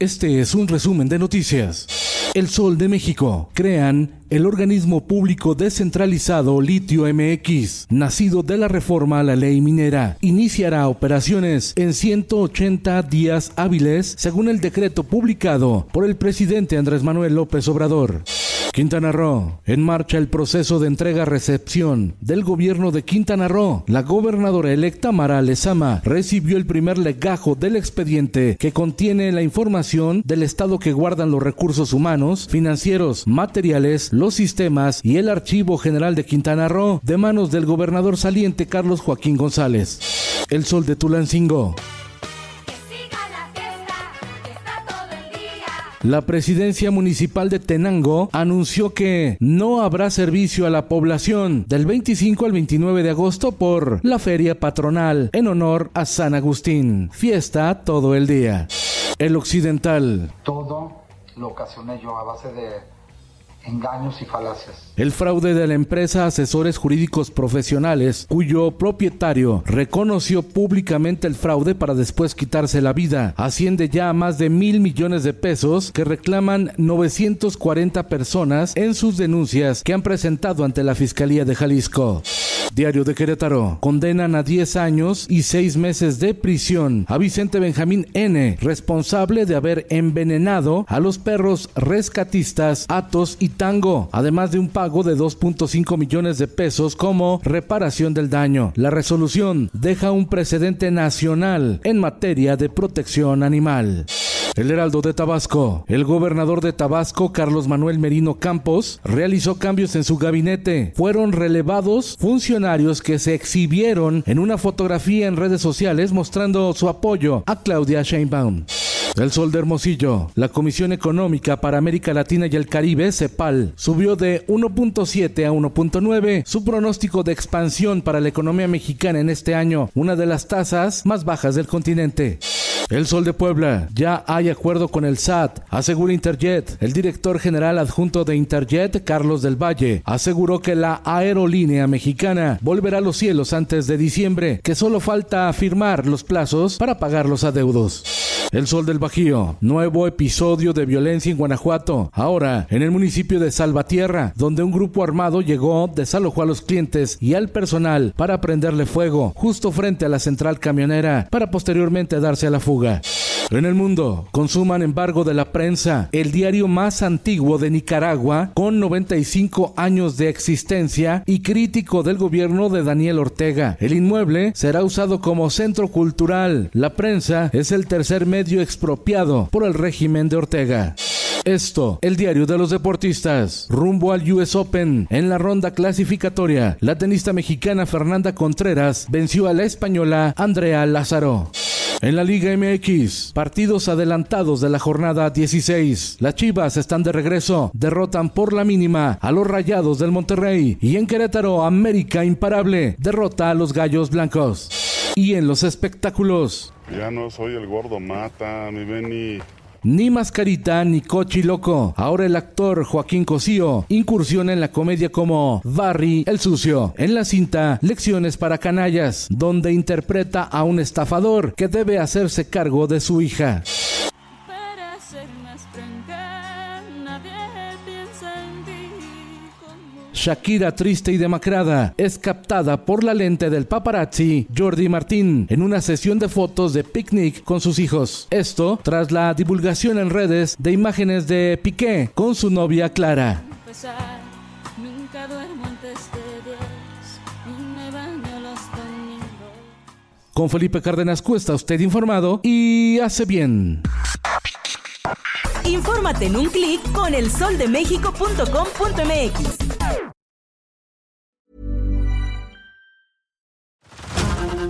Este es un resumen de noticias. El Sol de México. Crean el organismo público descentralizado Litio MX, nacido de la reforma a la ley minera. Iniciará operaciones en 180 días hábiles, según el decreto publicado por el presidente Andrés Manuel López Obrador. Quintana Roo. En marcha el proceso de entrega-recepción del gobierno de Quintana Roo. La gobernadora electa Mara Lezama recibió el primer legajo del expediente que contiene la información del estado que guardan los recursos humanos, financieros, materiales, los sistemas y el Archivo General de Quintana Roo de manos del gobernador saliente Carlos Joaquín González. El Sol de Tulancingo. La presidencia municipal de Tenango anunció que no habrá servicio a la población del 25 al 29 de agosto por la feria patronal en honor a San Agustín. Fiesta todo el día. El occidental. Todo lo ocasioné yo a base de engaños y falacias. El fraude de la empresa Asesores Jurídicos Profesionales, cuyo propietario reconoció públicamente el fraude para después quitarse la vida, asciende ya a más de mil millones de pesos que reclaman 940 personas en sus denuncias que han presentado ante la Fiscalía de Jalisco. Diario de Querétaro. Condenan a 10 años y 6 meses de prisión a Vicente Benjamín N., responsable de haber envenenado a los perros rescatistas Atos y Tango, además de un pago de 2.5 millones de pesos como reparación del daño. La resolución deja un precedente nacional en materia de protección animal. El Heraldo de Tabasco. El gobernador de Tabasco, Carlos Manuel Merino Campos, realizó cambios en su gabinete. Fueron relevados funcionarios que se exhibieron en una fotografía en redes sociales mostrando su apoyo a Claudia Sheinbaum. El Sol de Hermosillo. La Comisión Económica para América Latina y el Caribe, CEPAL, subió de 1.7 a 1.9 su pronóstico de expansión para la economía mexicana en este año, una de las tasas más bajas del continente. El Sol de Puebla. Ya hay acuerdo con el SAT, asegura Interjet. El director general adjunto de Interjet, Carlos del Valle, aseguró que la aerolínea mexicana volverá a los cielos antes de diciembre, que solo falta firmar los plazos para pagar los adeudos. El Sol del Bajío. Nuevo episodio de violencia en Guanajuato. Ahora, en el municipio de Salvatierra, donde un grupo armado llegó, desalojó a los clientes y al personal para prenderle fuego justo frente a la central camionera para posteriormente darse a la fuga. En el mundo, consuman embargo de la prensa, el diario más antiguo de Nicaragua, con 95 años de existencia y crítico del gobierno de Daniel Ortega. El inmueble será usado como centro cultural. La prensa es el tercer medio expropiado por el régimen de Ortega. Esto, el diario de los deportistas. Rumbo al US Open. En la ronda clasificatoria, la tenista mexicana Fernanda Contreras venció a la española Andrea Lázaro. En la Liga MX, partidos adelantados de la jornada 16. Las Chivas están de regreso, derrotan por la mínima a los Rayados del Monterrey y en Querétaro, América imparable derrota a los Gallos Blancos. Y en los espectáculos. Ya no soy el gordo mata, mi Benny. Ni Mascarita ni Cochi Loco. Ahora el actor Joaquín Cosío incursiona en la comedia como Barry el Sucio. En la cinta Lecciones para Canallas, donde interpreta a un estafador que debe hacerse cargo de su hija. Shakira, triste y demacrada, es captada por la lente del paparazzi Jordi Martín en una sesión de fotos de picnic con sus hijos. Esto tras la divulgación en redes de imágenes de Piqué con su novia Clara. Empezar, nunca duermo antes de 10 y me baño los domingos. Con Felipe Cárdenas Cuesta, usted informado y hace bien. Infórmate en un clic con elsoldemexico.com.mx.